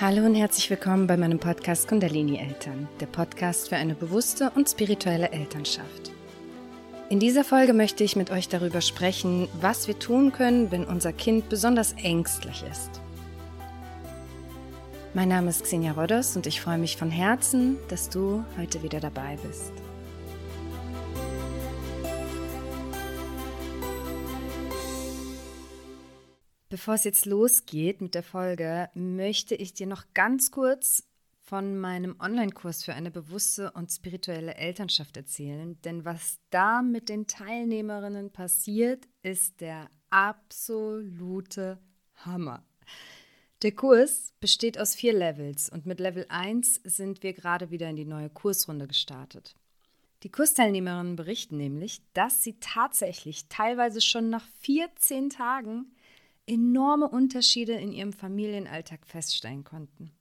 Hallo und herzlich willkommen bei meinem Podcast Kundalini Eltern, der Podcast für eine bewusste und spirituelle Elternschaft. In dieser Folge möchte ich mit euch darüber sprechen, was wir tun können, wenn unser Kind besonders ängstlich ist. Mein Name ist Xenia Rodos und ich freue mich von Herzen, dass du heute wieder dabei bist. Bevor es jetzt losgeht mit der Folge, möchte ich dir noch ganz kurz von meinem Online-Kurs für eine bewusste und spirituelle Elternschaft erzählen. Denn was da mit den Teilnehmerinnen passiert, ist der absolute Hammer. Der Kurs besteht aus vier Levels und mit Level 1 sind wir gerade wieder in die neue Kursrunde gestartet. Die Kursteilnehmerinnen berichten nämlich, dass sie tatsächlich teilweise schon nach 14 Tagen enorme Unterschiede in ihrem Familienalltag feststellen konnten.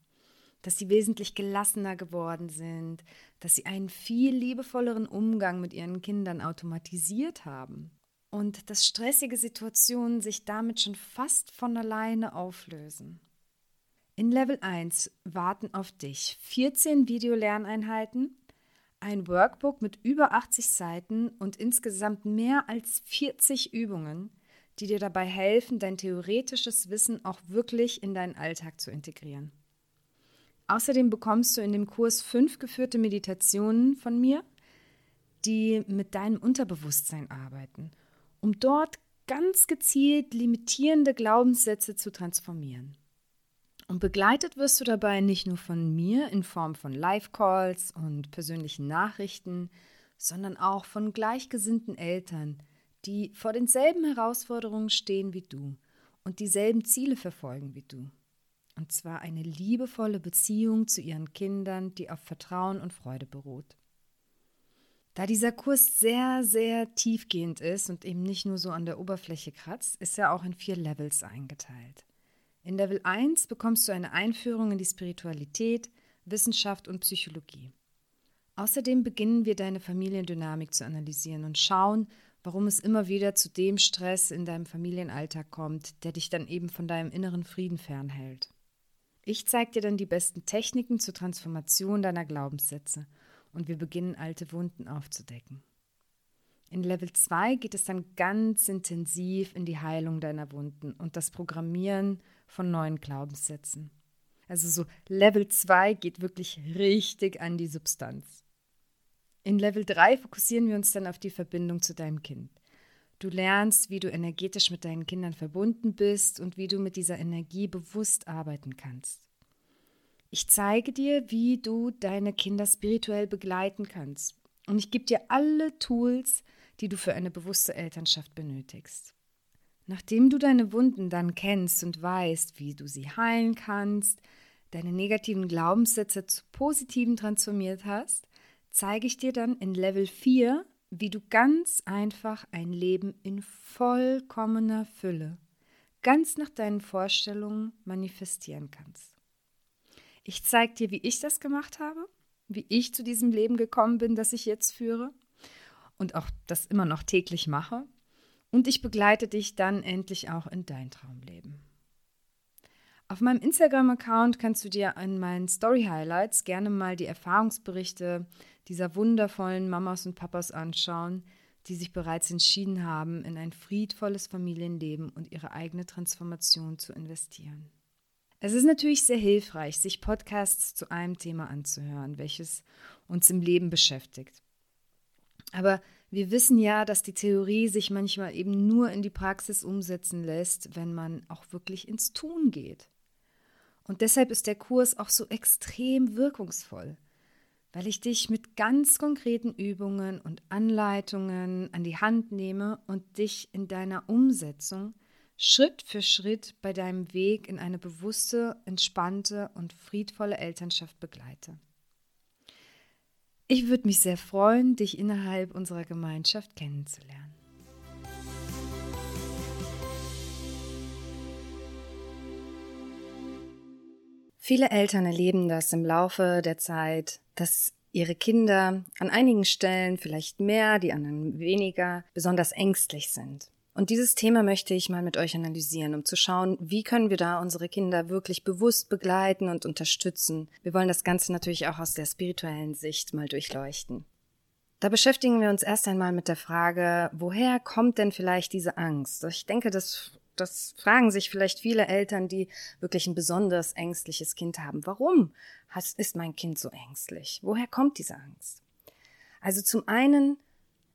Dass sie wesentlich gelassener geworden sind, dass sie einen viel liebevolleren Umgang mit ihren Kindern automatisiert haben und dass stressige Situationen sich damit schon fast von alleine auflösen. In Level 1 warten auf dich 14 Videolerneinheiten, ein Workbook mit über 80 Seiten und insgesamt mehr als 40 Übungen, die dir dabei helfen, dein theoretisches Wissen auch wirklich in deinen Alltag zu integrieren. Außerdem bekommst du in dem Kurs fünf geführte Meditationen von mir, die mit deinem Unterbewusstsein arbeiten, um dort ganz gezielt limitierende Glaubenssätze zu transformieren. Und begleitet wirst du dabei nicht nur von mir in Form von Live-Calls und persönlichen Nachrichten, sondern auch von gleichgesinnten Eltern, die vor denselben Herausforderungen stehen wie du und dieselben Ziele verfolgen wie du. Und zwar eine liebevolle Beziehung zu ihren Kindern, die auf Vertrauen und Freude beruht. Da dieser Kurs sehr, sehr tiefgehend ist und eben nicht nur so an der Oberfläche kratzt, ist er auch in vier Levels eingeteilt. In Level 1 bekommst du eine Einführung in die Spiritualität, Wissenschaft und Psychologie. Außerdem beginnen wir deine Familiendynamik zu analysieren und schauen, warum es immer wieder zu dem Stress in deinem Familienalltag kommt, der dich dann eben von deinem inneren Frieden fernhält. Ich zeige dir dann die besten Techniken zur Transformation deiner Glaubenssätze und wir beginnen alte Wunden aufzudecken. In Level 2 geht es dann ganz intensiv in die Heilung deiner Wunden und das Programmieren von neuen Glaubenssätzen. Also so Level 2 geht wirklich richtig an die Substanz. In Level 3 fokussieren wir uns dann auf die Verbindung zu deinem Kind. Du lernst, wie du energetisch mit deinen Kindern verbunden bist und wie du mit dieser Energie bewusst arbeiten kannst. Ich zeige dir, wie du deine Kinder spirituell begleiten kannst. Und ich gebe dir alle Tools, die du für eine bewusste Elternschaft benötigst. Nachdem du deine Wunden dann kennst und weißt, wie du sie heilen kannst, deine negativen Glaubenssätze zu positiven transformiert hast, zeige ich dir dann in Level 4, wie du ganz einfach ein Leben in vollkommener Fülle, ganz nach deinen Vorstellungen manifestieren kannst. Ich zeige dir, wie ich das gemacht habe, wie ich zu diesem Leben gekommen bin, das ich jetzt führe und auch das immer noch täglich mache. Und ich begleite dich dann endlich auch in dein Traumleben. Auf meinem Instagram-Account kannst du dir an meinen Story-Highlights gerne mal die Erfahrungsberichte dieser wundervollen Mamas und Papas anschauen, die sich bereits entschieden haben, in ein friedvolles Familienleben und ihre eigene Transformation zu investieren. Es ist natürlich sehr hilfreich, sich Podcasts zu einem Thema anzuhören, welches uns im Leben beschäftigt. Aber wir wissen ja, dass die Theorie sich manchmal eben nur in die Praxis umsetzen lässt, wenn man auch wirklich ins Tun geht. Und deshalb ist der Kurs auch so extrem wirkungsvoll, weil ich dich mit ganz konkreten Übungen und Anleitungen an die Hand nehme und dich in deiner Umsetzung Schritt für Schritt bei deinem Weg in eine bewusste, entspannte und friedvolle Elternschaft begleite. Ich würde mich sehr freuen, dich innerhalb unserer Gemeinschaft kennenzulernen. Viele Eltern erleben das im Laufe der Zeit, dass ihre Kinder an einigen Stellen vielleicht mehr, die anderen weniger, besonders ängstlich sind. Und dieses Thema möchte ich mal mit euch analysieren, um zu schauen, wie können wir da unsere Kinder wirklich bewusst begleiten und unterstützen. Wir wollen das Ganze natürlich auch aus der spirituellen Sicht mal durchleuchten. Da beschäftigen wir uns erst einmal mit der Frage, woher kommt denn vielleicht diese Angst? Ich denke, das, das fragen sich vielleicht viele Eltern, die wirklich ein besonders ängstliches Kind haben. Warum ist mein Kind so ängstlich? Woher kommt diese Angst? Also zum einen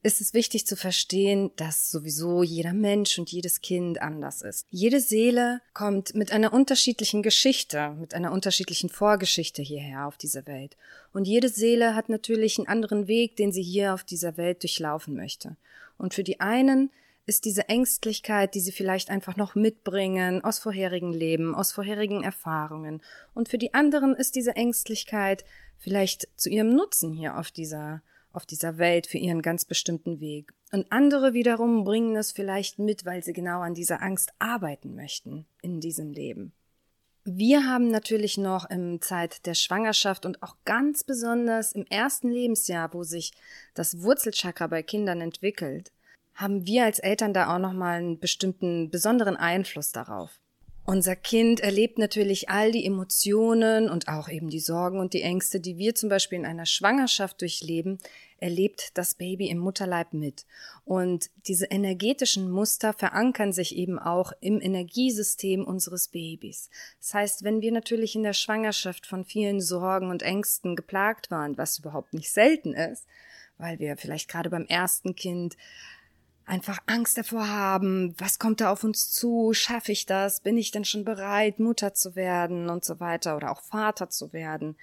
ist es wichtig zu verstehen, dass sowieso jeder Mensch und jedes Kind anders ist. Jede Seele kommt mit einer unterschiedlichen Geschichte, mit einer unterschiedlichen Vorgeschichte hierher auf dieser Welt. Und jede Seele hat natürlich einen anderen Weg, den sie hier auf dieser Welt durchlaufen möchte. Und für die einen ist diese Ängstlichkeit, die sie vielleicht einfach noch mitbringen aus vorherigen Leben, aus vorherigen Erfahrungen. Und für die anderen ist diese Ängstlichkeit vielleicht zu ihrem Nutzen hier auf dieser auf dieser Welt für ihren ganz bestimmten Weg. Und andere wiederum bringen es vielleicht mit, weil sie genau an dieser Angst arbeiten möchten in diesem Leben. Wir haben natürlich noch im Zeit der Schwangerschaft und auch ganz besonders im ersten Lebensjahr, wo sich das Wurzelchakra bei Kindern entwickelt, haben wir als Eltern da auch noch mal einen bestimmten besonderen Einfluss darauf. Unser Kind erlebt natürlich all die Emotionen und auch eben die Sorgen und die Ängste, die wir zum Beispiel in einer Schwangerschaft durchleben, erlebt das Baby im Mutterleib mit. Und diese energetischen Muster verankern sich eben auch im Energiesystem unseres Babys. Das heißt, wenn wir natürlich in der Schwangerschaft von vielen Sorgen und Ängsten geplagt waren, was überhaupt nicht selten ist, weil wir vielleicht gerade beim ersten Kind einfach Angst davor haben, was kommt da auf uns zu, schaffe ich das, bin ich denn schon bereit, Mutter zu werden und so weiter oder auch Vater zu werden.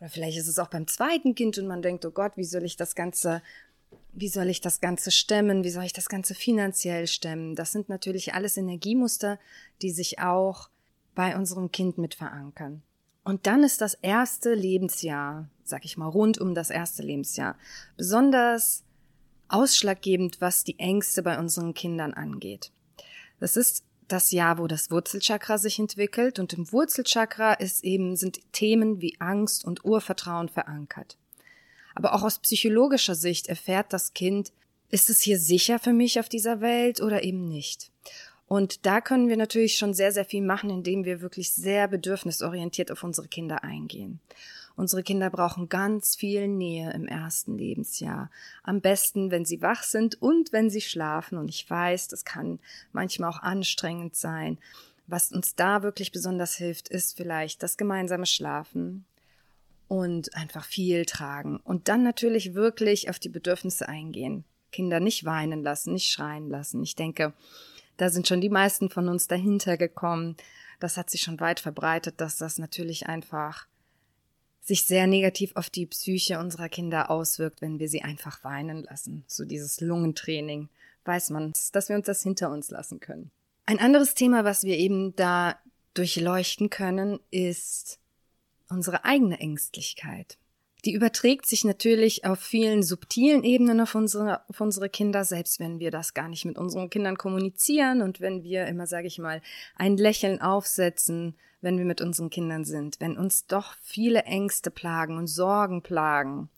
Oder vielleicht ist es auch beim zweiten Kind und man denkt, oh Gott, wie soll ich das Ganze, wie soll ich das Ganze stemmen, wie soll ich das Ganze finanziell stemmen. Das sind natürlich alles Energiemuster, die sich auch bei unserem Kind mit verankern. Und dann ist das erste Lebensjahr, sag ich mal, rund um das erste Lebensjahr, besonders ausschlaggebend, was die Ängste bei unseren Kindern angeht. Das ist das Jahr, wo das Wurzelchakra sich entwickelt und im Wurzelchakra ist eben, sind Themen wie Angst und Urvertrauen verankert. Aber auch aus psychologischer Sicht erfährt das Kind, ist es hier sicher für mich auf dieser Welt oder eben nicht? Und da können wir natürlich schon sehr, sehr viel machen, indem wir wirklich sehr bedürfnisorientiert auf unsere Kinder eingehen. Unsere Kinder brauchen ganz viel Nähe im ersten Lebensjahr. Am besten, wenn sie wach sind und wenn sie schlafen. Und ich weiß, das kann manchmal auch anstrengend sein. Was uns da wirklich besonders hilft, ist vielleicht das gemeinsame Schlafen und einfach viel tragen. Und dann natürlich wirklich auf die Bedürfnisse eingehen. Kinder nicht weinen lassen, nicht schreien lassen. Ich denke, da sind schon die meisten von uns dahinter gekommen. Das hat sich schon weit verbreitet, dass das natürlich einfach sich sehr negativ auf die Psyche unserer Kinder auswirkt, wenn wir sie einfach weinen lassen. So dieses Lungentraining. Weiß man, dass wir uns das hinter uns lassen können. Ein anderes Thema, was wir eben da durchleuchten können, ist unsere eigene Ängstlichkeit. Die überträgt sich natürlich auf vielen subtilen Ebenen auf unsere, auf unsere Kinder, selbst wenn wir das gar nicht mit unseren Kindern kommunizieren und wenn wir immer, sage ich mal, ein Lächeln aufsetzen, wenn wir mit unseren Kindern sind, wenn uns doch viele Ängste plagen und Sorgen plagen,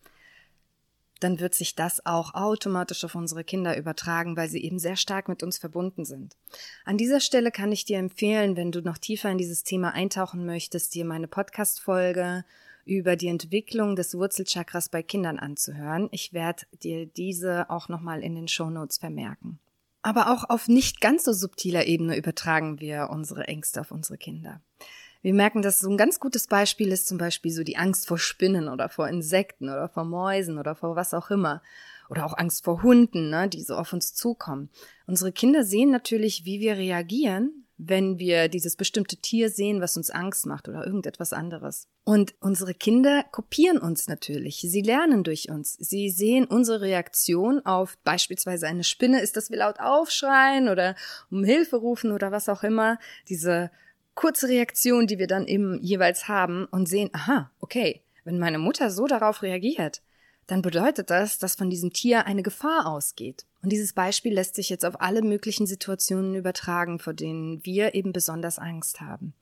dann wird sich das auch automatisch auf unsere Kinder übertragen, weil sie eben sehr stark mit uns verbunden sind. An dieser Stelle kann ich dir empfehlen, wenn du noch tiefer in dieses Thema eintauchen möchtest, dir meine Podcast-Folge über die Entwicklung des Wurzelchakras bei Kindern anzuhören. Ich werde dir diese auch nochmal in den Shownotes vermerken. Aber auch auf nicht ganz so subtiler Ebene übertragen wir unsere Ängste auf unsere Kinder. Wir merken, dass so ein ganz gutes Beispiel ist zum Beispiel so die Angst vor Spinnen oder vor Insekten oder vor Mäusen oder vor was auch immer. Oder auch Angst vor Hunden, ne, die so auf uns zukommen. Unsere Kinder sehen natürlich, wie wir reagieren, wenn wir dieses bestimmte Tier sehen, was uns Angst macht oder irgendetwas anderes. Und unsere Kinder kopieren uns natürlich. Sie lernen durch uns. Sie sehen unsere Reaktion auf beispielsweise eine Spinne, ist, dass wir laut aufschreien oder um Hilfe rufen oder was auch immer. Diese kurze Reaktion, die wir dann eben jeweils haben und sehen, aha, okay, wenn meine Mutter so darauf reagiert, dann bedeutet das, dass von diesem Tier eine Gefahr ausgeht. Und dieses Beispiel lässt sich jetzt auf alle möglichen Situationen übertragen, vor denen wir eben besonders Angst haben.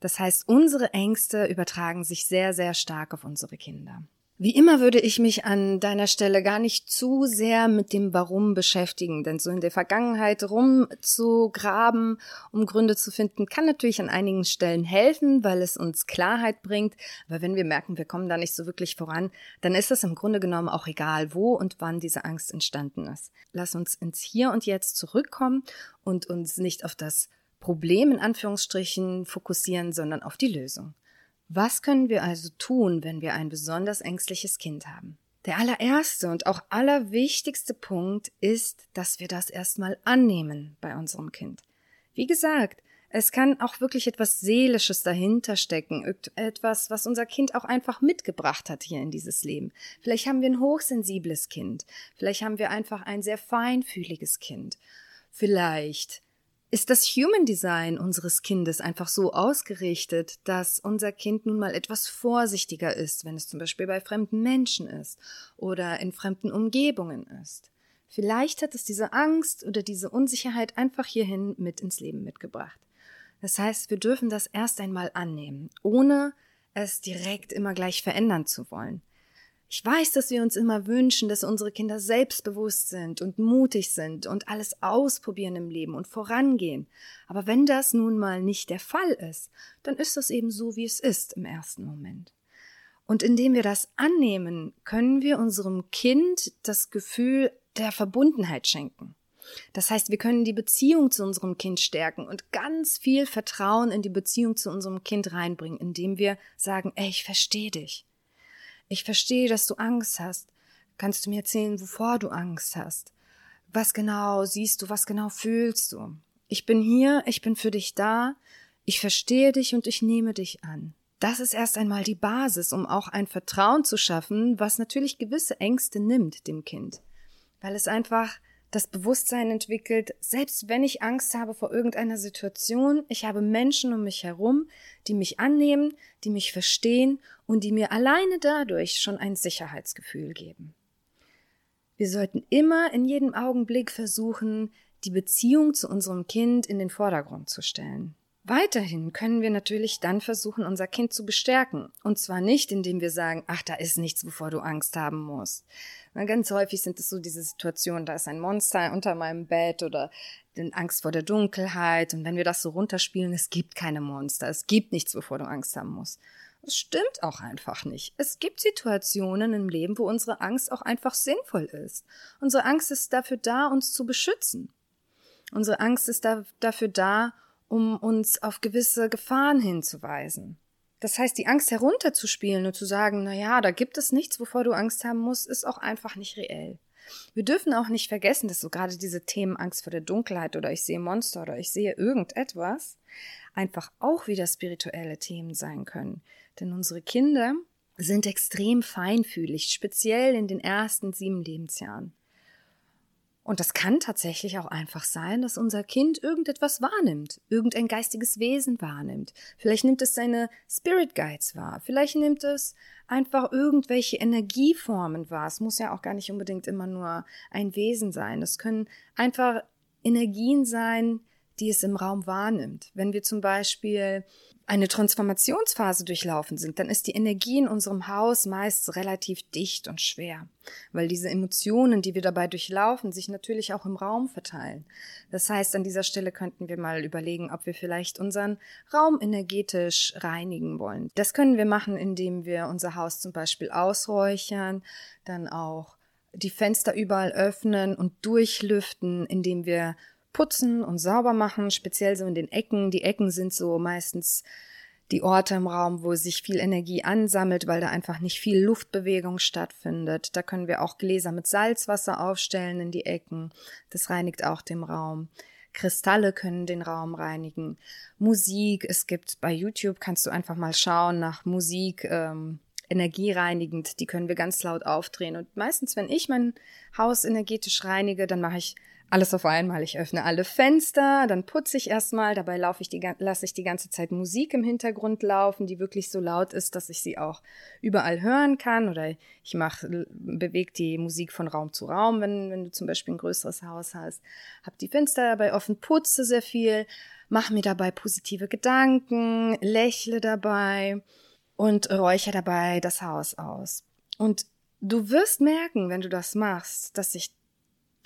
Das heißt, unsere Ängste übertragen sich sehr, sehr stark auf unsere Kinder. Wie immer würde ich mich an deiner Stelle gar nicht zu sehr mit dem Warum beschäftigen, denn so in der Vergangenheit rumzugraben, um Gründe zu finden, kann natürlich an einigen Stellen helfen, weil es uns Klarheit bringt. Aber wenn wir merken, wir kommen da nicht so wirklich voran, dann ist es im Grunde genommen auch egal, wo und wann diese Angst entstanden ist. Lass uns ins Hier und Jetzt zurückkommen und uns nicht auf das Problem in Anführungsstrichen fokussieren, sondern auf die Lösung. Was können wir also tun, wenn wir ein besonders ängstliches Kind haben? Der allererste und auch allerwichtigste Punkt ist, dass wir das erstmal annehmen bei unserem Kind. Wie gesagt, es kann auch wirklich etwas Seelisches dahinter stecken, etwas, was unser Kind auch einfach mitgebracht hat hier in dieses Leben. Vielleicht haben wir ein hochsensibles Kind, vielleicht haben wir einfach ein sehr feinfühliges Kind. Vielleicht ist das Human Design unseres Kindes einfach so ausgerichtet, dass unser Kind nun mal etwas vorsichtiger ist, wenn es zum Beispiel bei fremden Menschen ist oder in fremden Umgebungen ist. Vielleicht hat es diese Angst oder diese Unsicherheit einfach hierhin mit ins Leben mitgebracht. Das heißt, wir dürfen das erst einmal annehmen, ohne es direkt immer gleich verändern zu wollen. Ich weiß, dass wir uns immer wünschen, dass unsere Kinder selbstbewusst sind und mutig sind und alles ausprobieren im Leben und vorangehen. Aber wenn das nun mal nicht der Fall ist, dann ist das eben so, wie es ist im ersten Moment. Und indem wir das annehmen, können wir unserem Kind das Gefühl der Verbundenheit schenken. Das heißt, wir können die Beziehung zu unserem Kind stärken und ganz viel Vertrauen in die Beziehung zu unserem Kind reinbringen, indem wir sagen, ey, ich verstehe dich. Ich verstehe, dass du Angst hast. Kannst du mir erzählen, wovor du Angst hast? Was genau siehst du, was genau fühlst du? Ich bin hier, ich bin für dich da, ich verstehe dich und ich nehme dich an. Das ist erst einmal die Basis, um auch ein Vertrauen zu schaffen, was natürlich gewisse Ängste nimmt dem Kind. Weil es einfach das Bewusstsein entwickelt, selbst wenn ich Angst habe vor irgendeiner Situation, ich habe Menschen um mich herum, die mich annehmen, die mich verstehen und die mir alleine dadurch schon ein Sicherheitsgefühl geben. Wir sollten immer in jedem Augenblick versuchen, die Beziehung zu unserem Kind in den Vordergrund zu stellen. Weiterhin können wir natürlich dann versuchen, unser Kind zu bestärken. Und zwar nicht, indem wir sagen, ach, da ist nichts, wovor du Angst haben musst, weil ganz häufig sind es so diese Situationen, da ist ein Monster unter meinem Bett oder Angst vor der Dunkelheit. Und wenn wir das so runterspielen, es gibt keine Monster, es gibt nichts, wovor du Angst haben musst. Das stimmt auch einfach nicht. Es gibt Situationen im Leben, wo unsere Angst auch einfach sinnvoll ist. Unsere Angst ist dafür da, uns zu beschützen. Unsere Angst ist da, dafür da, um uns auf gewisse Gefahren hinzuweisen. Das heißt, die Angst herunterzuspielen und zu sagen, na ja, da gibt es nichts, wovor du Angst haben musst, ist auch einfach nicht reell. Wir dürfen auch nicht vergessen, dass so gerade diese Themen Angst vor der Dunkelheit oder ich sehe Monster oder ich sehe irgendetwas einfach auch wieder spirituelle Themen sein können. Denn unsere Kinder sind extrem feinfühlig, speziell in den ersten sieben Lebensjahren. Und das kann tatsächlich auch einfach sein, dass unser Kind irgendetwas wahrnimmt, irgendein geistiges Wesen wahrnimmt. Vielleicht nimmt es seine Spirit Guides wahr, vielleicht nimmt es einfach irgendwelche Energieformen wahr. Es muss ja auch gar nicht unbedingt immer nur ein Wesen sein. Es können einfach Energien sein, die es im Raum wahrnimmt. Wenn wir zum Beispiel eine Transformationsphase durchlaufen sind, dann ist die Energie in unserem Haus meist relativ dicht und schwer, weil diese Emotionen, die wir dabei durchlaufen, sich natürlich auch im Raum verteilen. Das heißt, an dieser Stelle könnten wir mal überlegen, ob wir vielleicht unseren Raum energetisch reinigen wollen. Das können wir machen, indem wir unser Haus zum Beispiel ausräuchern, dann auch die Fenster überall öffnen und durchlüften, indem wir putzen und sauber machen, speziell so in den Ecken. Die Ecken sind so meistens die Orte im Raum, wo sich viel Energie ansammelt, weil da einfach nicht viel Luftbewegung stattfindet. Da können wir auch Gläser mit Salzwasser aufstellen in die Ecken. Das reinigt auch den Raum. Kristalle können den Raum reinigen. Musik, es gibt bei YouTube, kannst du einfach mal schauen nach Musik, ähm, energiereinigend, die können wir ganz laut aufdrehen. Und meistens, wenn ich mein Haus energetisch reinige, dann mache ich alles auf einmal. Ich öffne alle Fenster, dann putze ich erstmal, dabei laufe ich die, lasse ich die ganze Zeit Musik im Hintergrund laufen, die wirklich so laut ist, dass ich sie auch überall hören kann. Oder ich mache, bewege die Musik von Raum zu Raum, wenn, wenn du zum Beispiel ein größeres Haus hast. Hab die Fenster dabei offen, putze sehr viel, mache mir dabei positive Gedanken, lächle dabei und räuchere dabei das Haus aus. Und du wirst merken, wenn du das machst, dass sich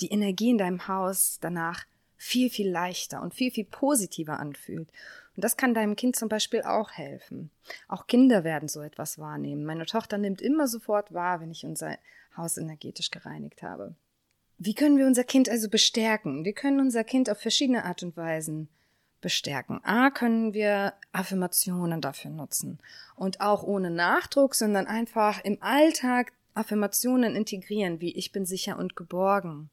die Energie in deinem Haus danach viel, viel leichter und viel, viel positiver anfühlt. Und das kann deinem Kind zum Beispiel auch helfen. Auch Kinder werden so etwas wahrnehmen. Meine Tochter nimmt immer sofort wahr, wenn ich unser Haus energetisch gereinigt habe. Wie können wir unser Kind also bestärken? Wir können unser Kind auf verschiedene Art und Weisen bestärken. A, können wir Affirmationen dafür nutzen. Und auch ohne Nachdruck, sondern einfach im Alltag Affirmationen integrieren, wie ich bin sicher und geborgen.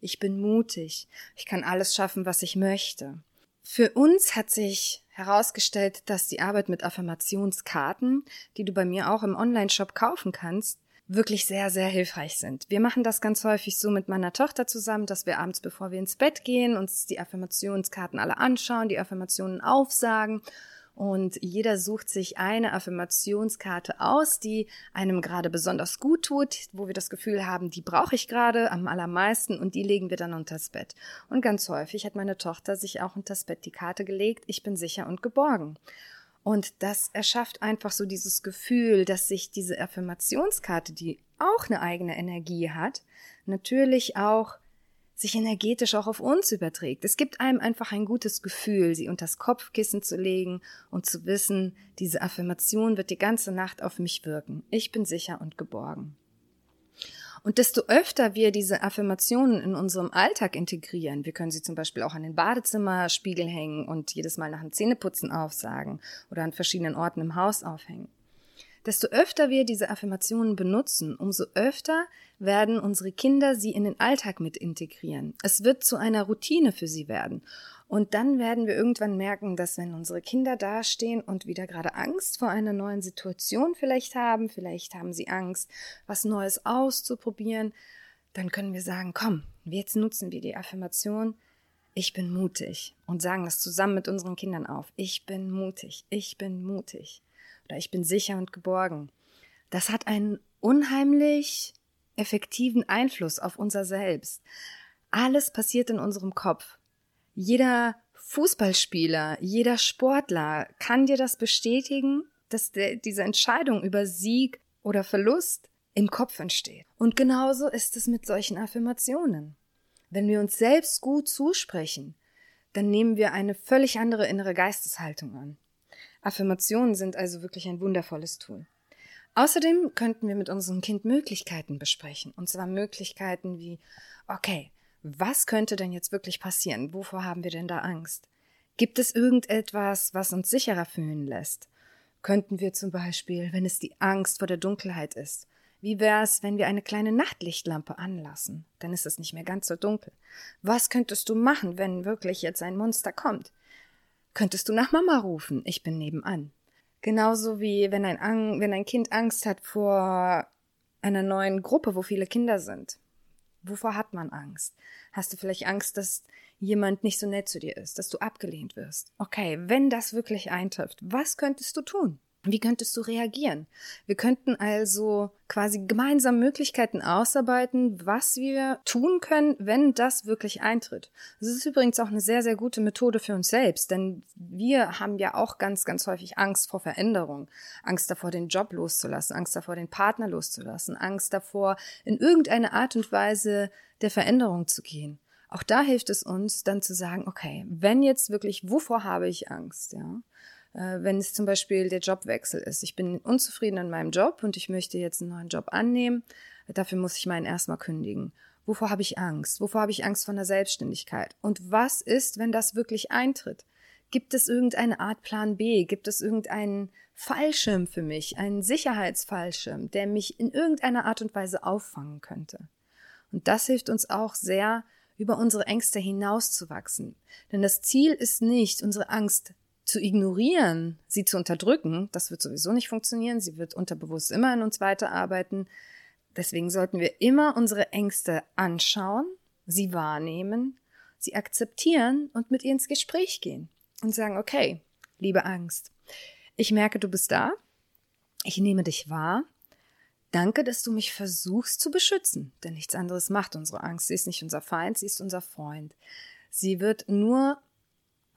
Ich bin mutig. Ich kann alles schaffen, was ich möchte. Für uns hat sich herausgestellt, dass die Arbeit mit Affirmationskarten, die du bei mir auch im Online-Shop kaufen kannst, wirklich sehr, sehr hilfreich sind. Wir machen das ganz häufig so mit meiner Tochter zusammen, dass wir abends, bevor wir ins Bett gehen, uns die Affirmationskarten alle anschauen, die Affirmationen aufsagen und jeder sucht sich eine Affirmationskarte aus, die einem gerade besonders gut tut, wo wir das Gefühl haben, die brauche ich gerade am allermeisten und die legen wir dann unters Bett. Und ganz häufig hat meine Tochter sich auch unters Bett die Karte gelegt, ich bin sicher und geborgen. Und das erschafft einfach so dieses Gefühl, dass sich diese Affirmationskarte, die auch eine eigene Energie hat, natürlich auch sich energetisch auch auf uns überträgt. Es gibt einem einfach ein gutes Gefühl, sie unters Kopfkissen zu legen und zu wissen, diese Affirmation wird die ganze Nacht auf mich wirken. Ich bin sicher und geborgen. Und desto öfter wir diese Affirmationen in unserem Alltag integrieren, wir können sie zum Beispiel auch an den Badezimmerspiegel hängen und jedes Mal nach dem Zähneputzen aufsagen oder an verschiedenen Orten im Haus aufhängen. Desto öfter wir diese Affirmationen benutzen, umso öfter werden unsere Kinder sie in den Alltag mit integrieren. Es wird zu einer Routine für sie werden. Und dann werden wir irgendwann merken, dass wenn unsere Kinder dastehen und wieder gerade Angst vor einer neuen Situation vielleicht haben, vielleicht haben sie Angst, was Neues auszuprobieren, dann können wir sagen, komm, jetzt nutzen wir die Affirmation, ich bin mutig und sagen das zusammen mit unseren Kindern auf. Ich bin mutig, ich bin mutig oder ich bin sicher und geborgen. Das hat einen unheimlich effektiven Einfluss auf unser Selbst. Alles passiert in unserem Kopf. Jeder Fußballspieler, jeder Sportler kann dir das bestätigen, dass der, diese Entscheidung über Sieg oder Verlust im Kopf entsteht. Und genauso ist es mit solchen Affirmationen. Wenn wir uns selbst gut zusprechen, dann nehmen wir eine völlig andere innere Geisteshaltung an. Affirmationen sind also wirklich ein wundervolles Tool. Außerdem könnten wir mit unserem Kind Möglichkeiten besprechen. Und zwar Möglichkeiten wie, okay, was könnte denn jetzt wirklich passieren? Wovor haben wir denn da Angst? Gibt es irgendetwas, was uns sicherer fühlen lässt? Könnten wir zum Beispiel, wenn es die Angst vor der Dunkelheit ist, wie wäre es, wenn wir eine kleine Nachtlichtlampe anlassen? Dann ist es nicht mehr ganz so dunkel. Was könntest du machen, wenn wirklich jetzt ein Monster kommt? Könntest du nach Mama rufen? Ich bin nebenan. Genauso wie wenn ein, Ang wenn ein Kind Angst hat vor einer neuen Gruppe, wo viele Kinder sind. Wovor hat man Angst? Hast du vielleicht Angst, dass jemand nicht so nett zu dir ist, dass du abgelehnt wirst? Okay, wenn das wirklich eintrifft, was könntest du tun? Wie könntest du reagieren? Wir könnten also quasi gemeinsam Möglichkeiten ausarbeiten, was wir tun können, wenn das wirklich eintritt. Das ist übrigens auch eine sehr, sehr gute Methode für uns selbst, denn wir haben ja auch ganz, ganz häufig Angst vor Veränderung, Angst davor, den Job loszulassen, Angst davor, den Partner loszulassen, Angst davor, in irgendeine Art und Weise der Veränderung zu gehen. Auch da hilft es uns dann zu sagen, okay, wenn jetzt wirklich, wovor habe ich Angst, ja? Äh, wenn es zum Beispiel der Jobwechsel ist. Ich bin unzufrieden in meinem Job und ich möchte jetzt einen neuen Job annehmen. Dafür muss ich meinen erstmal kündigen. Wovor habe ich Angst? Wovor habe ich Angst von der Selbstständigkeit? Und was ist, wenn das wirklich eintritt? Gibt es irgendeine Art Plan B? Gibt es irgendeinen Fallschirm für mich, einen Sicherheitsfallschirm, der mich in irgendeiner Art und Weise auffangen könnte? Und das hilft uns auch sehr, über unsere Ängste hinauszuwachsen. Denn das Ziel ist nicht, unsere Angst zu ignorieren, sie zu unterdrücken, das wird sowieso nicht funktionieren. Sie wird unterbewusst immer in uns weiterarbeiten. Deswegen sollten wir immer unsere Ängste anschauen, sie wahrnehmen, sie akzeptieren und mit ihr ins Gespräch gehen und sagen, okay, liebe Angst, ich merke, du bist da. Ich nehme dich wahr. Danke, dass du mich versuchst zu beschützen, denn nichts anderes macht unsere Angst. Sie ist nicht unser Feind, sie ist unser Freund. Sie wird nur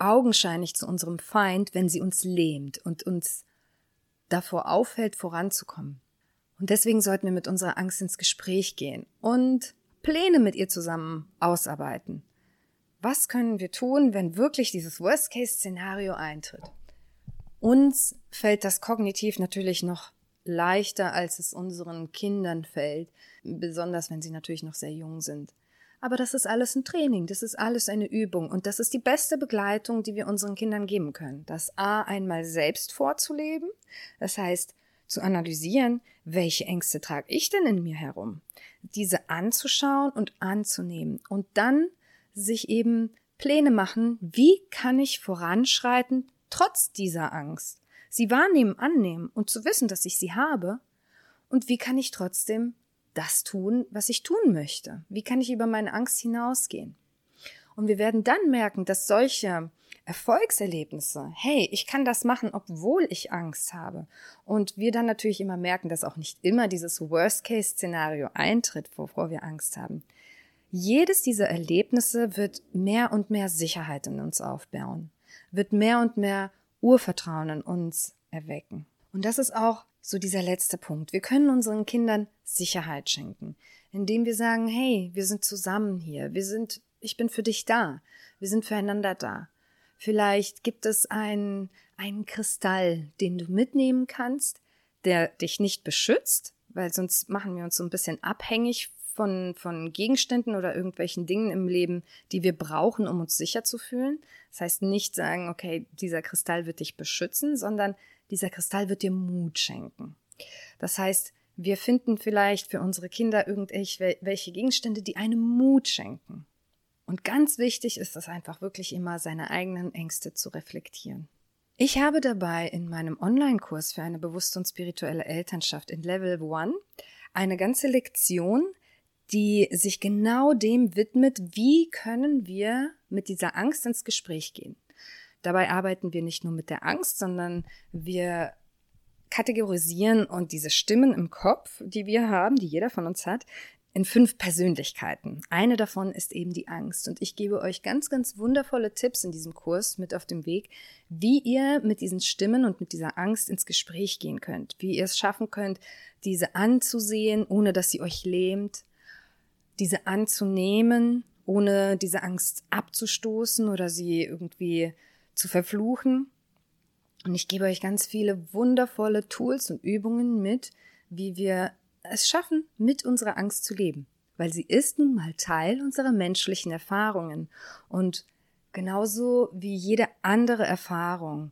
augenscheinlich zu unserem Feind, wenn sie uns lähmt und uns davor aufhält, voranzukommen. Und deswegen sollten wir mit unserer Angst ins Gespräch gehen und Pläne mit ihr zusammen ausarbeiten. Was können wir tun, wenn wirklich dieses Worst-Case-Szenario eintritt? Uns fällt das kognitiv natürlich noch leichter, als es unseren Kindern fällt, besonders wenn sie natürlich noch sehr jung sind. Aber das ist alles ein Training, das ist alles eine Übung. Und das ist die beste Begleitung, die wir unseren Kindern geben können. Das A einmal selbst vorzuleben, das heißt zu analysieren, welche Ängste trage ich denn in mir herum, diese anzuschauen und anzunehmen. Und dann sich eben Pläne machen, wie kann ich voranschreiten trotz dieser Angst, sie wahrnehmen, annehmen und zu wissen, dass ich sie habe. Und wie kann ich trotzdem das tun, was ich tun möchte? Wie kann ich über meine Angst hinausgehen? Und wir werden dann merken, dass solche Erfolgserlebnisse, hey, ich kann das machen, obwohl ich Angst habe. Und wir dann natürlich immer merken, dass auch nicht immer dieses Worst-Case-Szenario eintritt, wovor wir Angst haben. Jedes dieser Erlebnisse wird mehr und mehr Sicherheit in uns aufbauen, wird mehr und mehr Urvertrauen in uns erwecken. Und das ist auch so dieser letzte Punkt. Wir können unseren Kindern Sicherheit schenken, indem wir sagen, hey, wir sind zusammen hier, wir sind, ich bin für dich da, wir sind füreinander da. Vielleicht gibt es einen, einen Kristall, den du mitnehmen kannst, der dich nicht beschützt, weil sonst machen wir uns so ein bisschen abhängig von, von Gegenständen oder irgendwelchen Dingen im Leben, die wir brauchen, um uns sicher zu fühlen. Das heißt nicht sagen, okay, dieser Kristall wird dich beschützen, sondern dieser Kristall wird dir Mut schenken. Das heißt, wir finden vielleicht für unsere Kinder irgendwelche Gegenstände, die einem Mut schenken. Und ganz wichtig ist es einfach wirklich immer, seine eigenen Ängste zu reflektieren. Ich habe dabei in meinem Online-Kurs für eine bewusste und spirituelle Elternschaft in Level 1 eine ganze Lektion, die sich genau dem widmet, wie können wir mit dieser Angst ins Gespräch gehen. Dabei arbeiten wir nicht nur mit der Angst, sondern wir kategorisieren und diese Stimmen im Kopf, die wir haben, die jeder von uns hat, in fünf Persönlichkeiten. Eine davon ist eben die Angst. Und ich gebe euch ganz, ganz wundervolle Tipps in diesem Kurs mit auf dem Weg, wie ihr mit diesen Stimmen und mit dieser Angst ins Gespräch gehen könnt. Wie ihr es schaffen könnt, diese anzusehen, ohne dass sie euch lähmt. Diese anzunehmen, ohne diese Angst abzustoßen oder sie irgendwie zu verfluchen. Und ich gebe euch ganz viele wundervolle Tools und Übungen mit, wie wir es schaffen, mit unserer Angst zu leben. Weil sie ist nun mal Teil unserer menschlichen Erfahrungen. Und genauso wie jede andere Erfahrung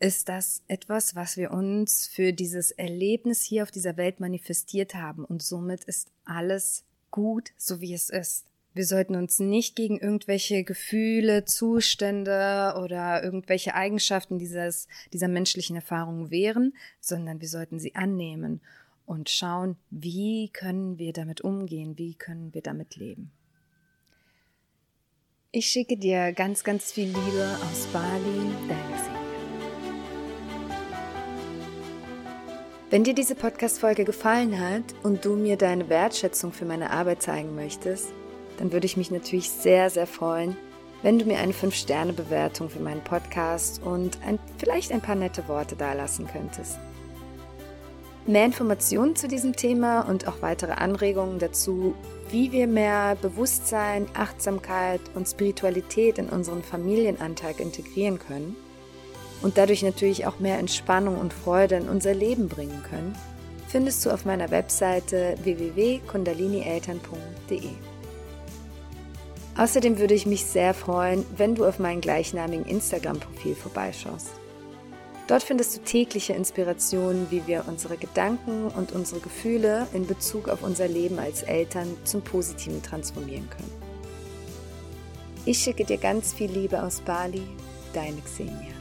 ist das etwas, was wir uns für dieses Erlebnis hier auf dieser Welt manifestiert haben. Und somit ist alles gut, so wie es ist. Wir sollten uns nicht gegen irgendwelche Gefühle, Zustände oder irgendwelche Eigenschaften dieses, dieser menschlichen Erfahrung wehren, sondern wir sollten sie annehmen und schauen, wie können wir damit umgehen, wie können wir damit leben. Ich schicke dir ganz, ganz viel Liebe aus Bali, deine Silvia. Wenn dir diese Podcast-Folge gefallen hat und du mir deine Wertschätzung für meine Arbeit zeigen möchtest, dann würde ich mich natürlich sehr, sehr freuen, wenn du mir eine 5-Sterne-Bewertung für meinen Podcast und ein, vielleicht ein paar nette Worte dalassen könntest. Mehr Informationen zu diesem Thema und auch weitere Anregungen dazu, wie wir mehr Bewusstsein, Achtsamkeit und Spiritualität in unseren Familienantag integrieren können und dadurch natürlich auch mehr Entspannung und Freude in unser Leben bringen können, findest du auf meiner Webseite www.kundalinieltern.de. Außerdem würde ich mich sehr freuen, wenn du auf meinem gleichnamigen Instagram-Profil vorbeischaust. Dort findest du tägliche Inspirationen, wie wir unsere Gedanken und unsere Gefühle in Bezug auf unser Leben als Eltern zum Positiven transformieren können. Ich schicke dir ganz viel Liebe aus Bali, deine Xenia.